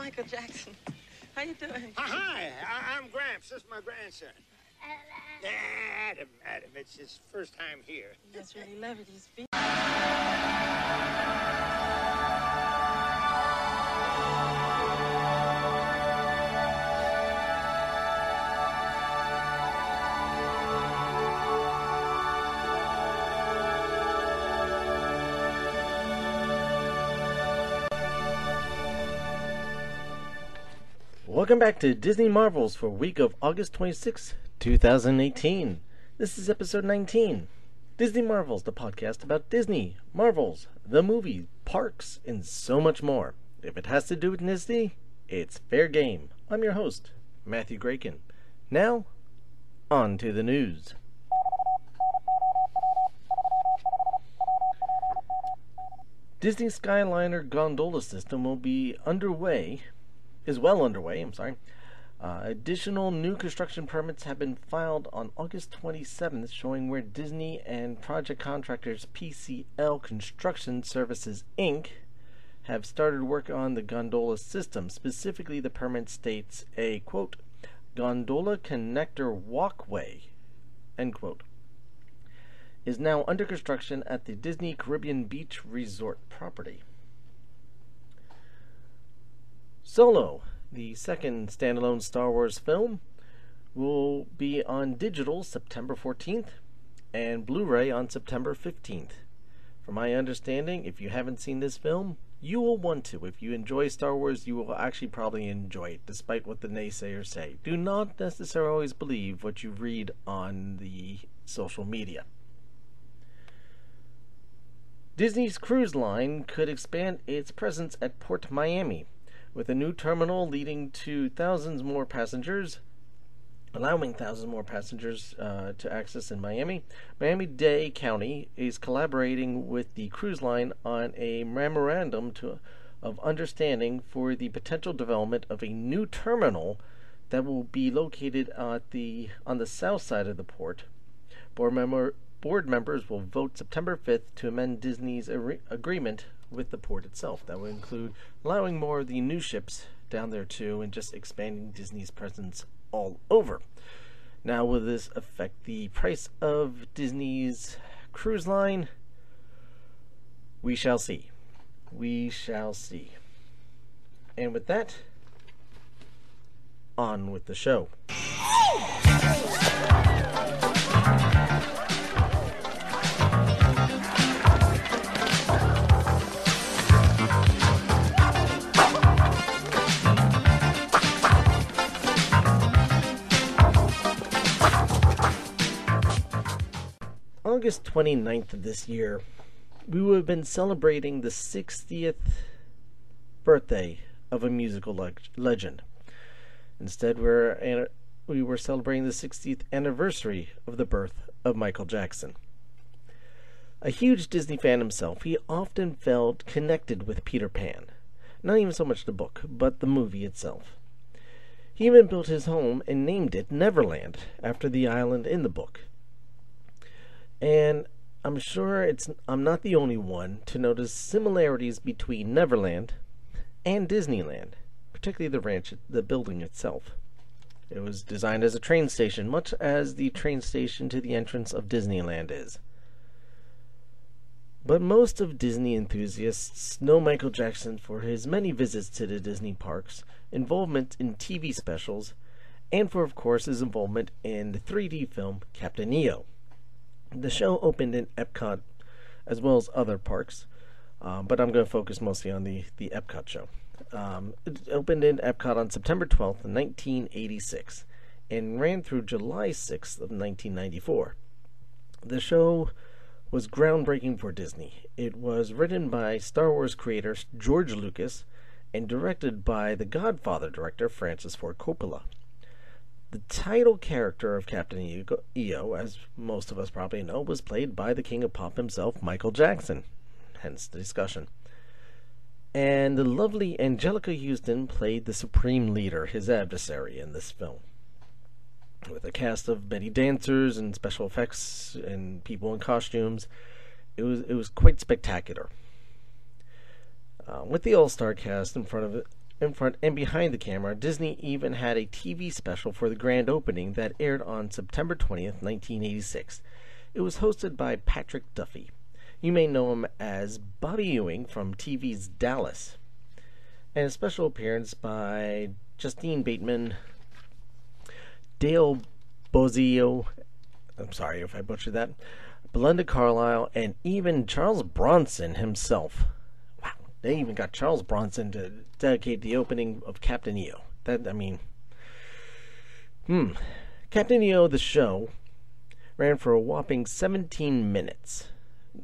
Michael Jackson. How you doing? Uh, hi, I- I'm Gramps. This is my grandson. Adam, Adam, it's his first time here. That's really lovely. His feet. Welcome back to Disney Marvels for week of August 26, 2018. This is episode 19. Disney Marvels, the podcast about Disney, Marvels, the movie, parks, and so much more. If it has to do with Disney, it's fair game. I'm your host, Matthew Graykin. Now, on to the news. Disney Skyliner gondola system will be underway is well underway. I'm sorry. Uh, additional new construction permits have been filed on August 27th, showing where Disney and project contractors PCL Construction Services Inc. have started work on the gondola system. Specifically, the permit states a quote gondola connector walkway end quote is now under construction at the Disney Caribbean Beach Resort property. Solo, the second standalone Star Wars film, will be on digital September 14th and Blu ray on September 15th. From my understanding, if you haven't seen this film, you will want to. If you enjoy Star Wars, you will actually probably enjoy it, despite what the naysayers say. Do not necessarily always believe what you read on the social media. Disney's cruise line could expand its presence at Port Miami with a new terminal leading to thousands more passengers, allowing thousands more passengers uh, to access in Miami. Miami Dade County is collaborating with the cruise line on a memorandum to, of understanding for the potential development of a new terminal that will be located at the on the south side of the port. Board member board members will vote September 5th to amend Disney's ar- agreement with the port itself. That would include allowing more of the new ships down there too and just expanding Disney's presence all over. Now, will this affect the price of Disney's cruise line? We shall see. We shall see. And with that, on with the show. August 29th of this year, we would have been celebrating the 60th birthday of a musical leg- legend. Instead, we're, an- we were celebrating the 60th anniversary of the birth of Michael Jackson. A huge Disney fan himself, he often felt connected with Peter Pan. Not even so much the book, but the movie itself. He even built his home and named it Neverland after the island in the book. And I'm sure it's I'm not the only one to notice similarities between Neverland and Disneyland, particularly the ranch, the building itself. It was designed as a train station, much as the train station to the entrance of Disneyland is. But most of Disney enthusiasts know Michael Jackson for his many visits to the Disney parks, involvement in TV specials, and for, of course, his involvement in the 3D film Captain EO. The show opened in Epcot as well as other parks, um, but I'm going to focus mostly on the, the Epcot show. Um, it opened in Epcot on September 12th, 1986, and ran through July 6th of 1994. The show was groundbreaking for Disney. It was written by Star Wars creator George Lucas and directed by the Godfather director Francis Ford Coppola. The title character of Captain EO, as most of us probably know, was played by the king of pop himself, Michael Jackson, hence the discussion. And the lovely Anjelica Houston played the supreme leader, his adversary, in this film. With a cast of many dancers and special effects and people in costumes, it was it was quite spectacular. Uh, with the all-star cast in front of in front and behind the camera, Disney even had a TV special for the grand opening that aired on September 20th, 1986. It was hosted by Patrick Duffy. You may know him as Bobby Ewing from TV's Dallas. And a special appearance by Justine Bateman, Dale Bozzio, I'm sorry if I butchered that, Belinda Carlisle, and even Charles Bronson himself. They even got Charles Bronson to dedicate the opening of Captain EO. That, I mean, hmm. Captain EO, the show, ran for a whopping 17 minutes.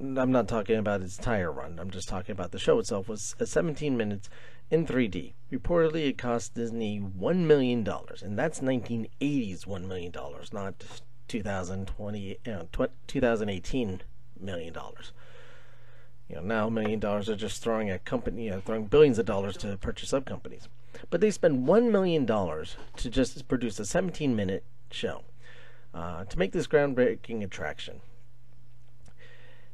I'm not talking about its entire run. I'm just talking about the show itself was 17 minutes in 3D. Reportedly, it cost Disney $1 million, and that's 1980s $1 million, not 2020, you know, 2018 million dollars. You know, now a million dollars are just throwing at company, you know, throwing billions of dollars to purchase up companies. But they spend one million dollars to just produce a 17-minute show uh, to make this groundbreaking attraction.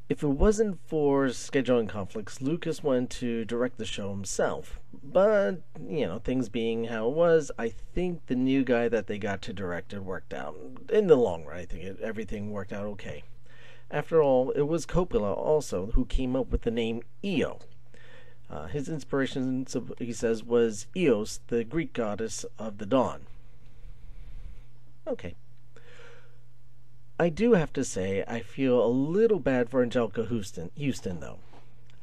If it wasn't for scheduling conflicts, Lucas wanted to direct the show himself. But, you know, things being how it was, I think the new guy that they got to direct it worked out. In the long run, I think it, everything worked out okay. After all, it was Coppola also who came up with the name EO. Uh, his inspiration, he says, was Eos, the Greek goddess of the dawn. Okay. I do have to say, I feel a little bad for Anjelica Houston, Huston, though.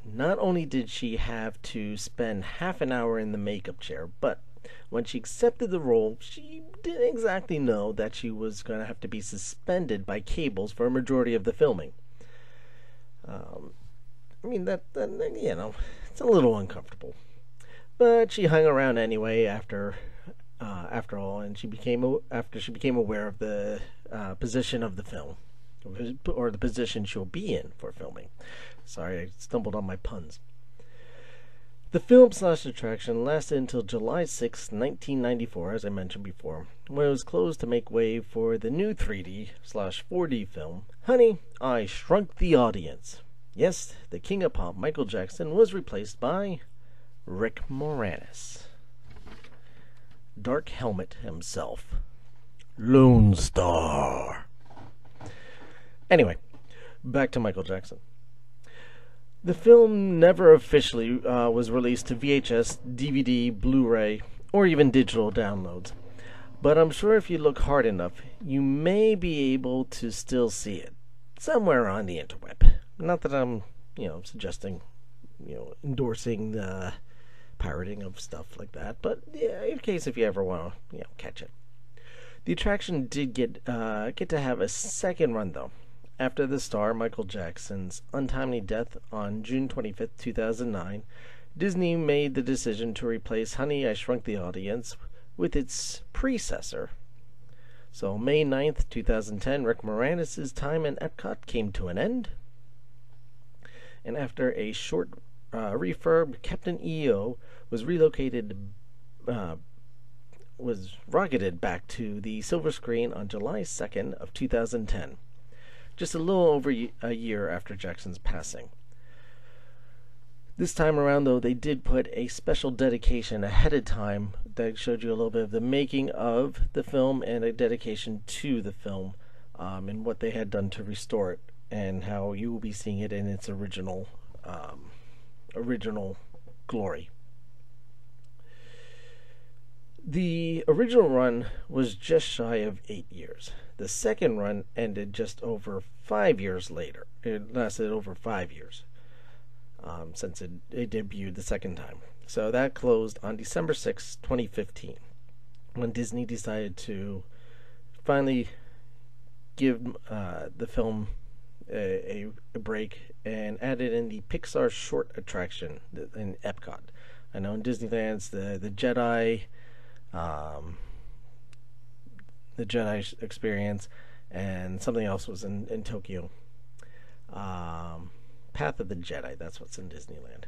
Not only did she have to spend half an hour in the makeup chair, but when she accepted the role, she didn't exactly know that she was going to have to be suspended by cables for a majority of the filming. Um, I mean, that, that, you know, it's a little uncomfortable. But she hung around anyway after uh, after all, and she became after she became aware of the uh, position of the film, or the position she'll be in for filming. Sorry, I stumbled on my puns. The film slash attraction lasted until July 6, 1994, as I mentioned before, when it was closed to make way for the new 3D slash 4D film, Honey, I Shrunk the Audience. Yes, the king of pop, Michael Jackson, was replaced by Rick Moranis. Dark Helmet himself. Lone Starr. Anyway, back to Michael Jackson. The film never officially uh, was released to VHS, DVD, Blu ray, or even digital downloads. But I'm sure if you look hard enough, you may be able to still see it somewhere on the interweb. Not that I'm, you know, suggesting, you know, endorsing the pirating of stuff like that. But yeah, in case if you ever want to, you know, catch it. The attraction did get uh, get to have a second run though. After the star Michael Jackson's untimely death on June 25th, 2009, Disney made the decision to replace Honey, I Shrunk the Audience with its predecessor. So, May 9th, 2010, Rick Moranis' time in Epcot came to an end. And after a short uh, refurb, Captain EO was relocated, uh, was rocketed back to the silver screen on July 2nd of 2010, just a little over a year after Jackson's passing. This time around, though, they did put a special dedication ahead of time that showed you a little bit of the making of the film and a dedication to the film um, and what they had done to restore it and how you will be seeing it in its original um, original glory. The original run was just shy of eight years. The second run ended just over five years later. It lasted over five years um, since it, it debuted the second time. So that closed on December 6, 2015, when Disney decided to finally give uh, the film a, a, break and added in the Pixar short attraction in Epcot. I know in Disneyland's the the Jedi, um, the Jedi experience, and something else was in in Tokyo. Um, Path of the Jedi. That's what's in Disneyland.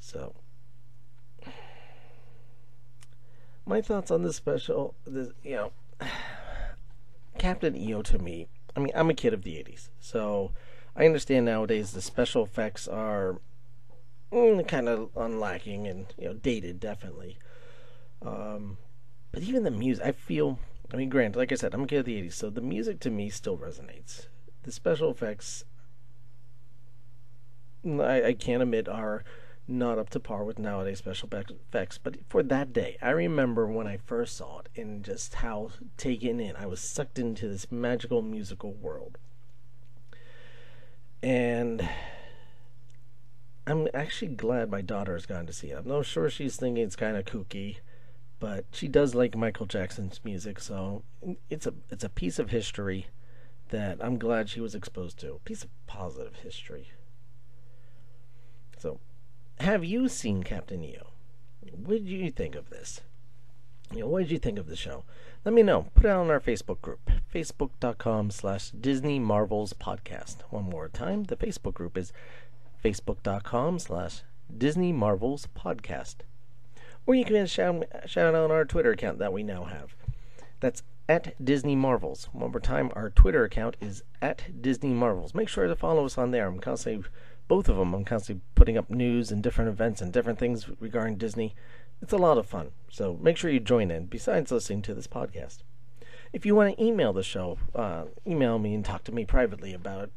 So, my thoughts on this special, this you know, Captain EO to me I mean, I'm a kid of the 80s, so I understand nowadays the special effects are mm, kind of unlacking and you know dated, definitely. Um, but even the music, I feel. I mean, granted, like I said, I'm a kid of the '80s, so the music to me still resonates. The special effects, I, I can't admit, are not up to par with nowadays special effects. But for that day, I remember when I first saw it and just how taken in I was sucked into this magical musical world. And I'm actually glad my daughter has gone to see it. I'm not sure she's thinking it's kind of kooky, but she does like Michael Jackson's music, so it's a it's a piece of history that I'm glad she was exposed to. A piece of positive history. So have you seen Captain EO? What did you think of this? You know, what did you think of the show? Let me know. Put it on our Facebook group, facebook.com slash Disney Marvels Podcast. One more time, the Facebook group is facebook.com slash Disney Marvels Podcast. Or you can shout, shout out on our Twitter account that we now have. That's at Disney Marvels. One more time, our Twitter account is at Disney Marvels. Make sure to follow us on there. I'm constantly both of them. I'm constantly putting up news and different events and different things regarding Disney. It's a lot of fun, so make sure you join in, besides listening to this podcast. If you want to email the show, uh, email me and talk to me privately about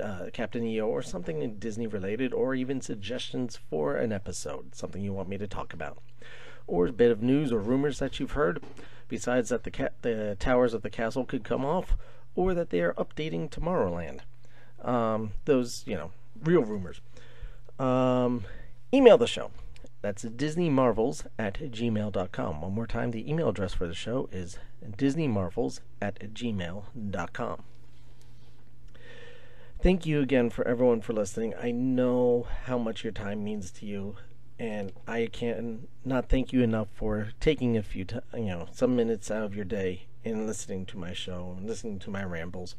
uh, Captain EO or something Disney related, or even suggestions for an episode, something you want me to talk about, or a bit of news or rumors that you've heard, besides that the, ca- the towers of the castle could come off, or that they are updating Tomorrowland. Um, those, you know, real rumors. Um, email the show. That's disneymarvels at gmail.com. One more time, the email address for the show is disneymarvels at gmail.com. Thank you again for everyone for listening. I know how much your time means to you, and I can not thank you enough for taking a few, t- you know, some minutes out of your day and listening to my show and listening to my rambles.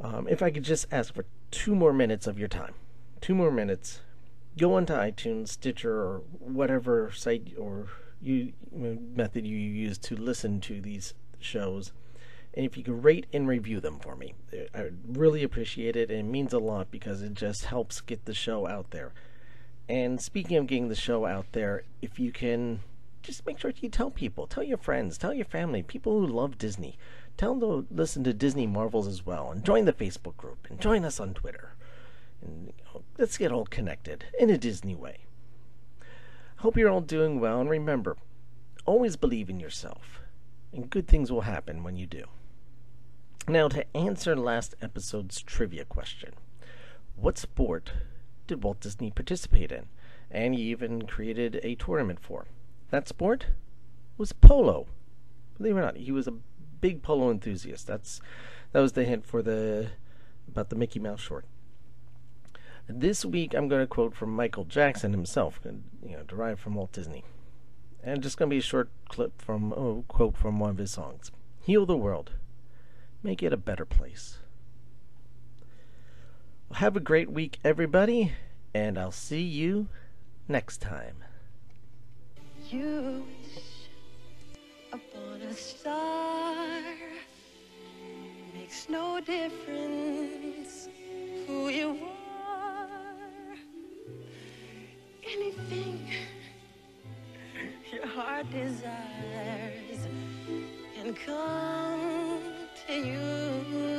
Um, if I could just ask for two more minutes of your time, two more minutes, go onto iTunes, Stitcher, or whatever site or you method you use to listen to these shows. And if you could rate and review them for me, eh, I would really appreciate it. And it means a lot because it just helps get the show out there. And speaking of getting the show out there, if you can just make sure you tell people, tell your friends, tell your family, people who love Disney. Tell them to listen to Disney Marvels as well, and join the Facebook group, and join us on Twitter. And you know, let's get all connected in a Disney way. Hope you're all doing well, and remember, always believe in yourself, and good things will happen when you do. Now, to answer last episode's trivia question What sport did Walt Disney participate in? And he even created a tournament for. That sport was polo. Believe it or not, he was a big polo enthusiast. That's that was the hint for the about the Mickey Mouse short. This week, I'm going to quote from Michael Jackson himself, you know, derived from Walt Disney, and just going to be a short clip from a oh, quote from one of his songs: "Heal the world, make it a better place." Well, have a great week, everybody, and I'll see you next time. You wish upon a star makes no difference who you are. Anything your heart desires can come you.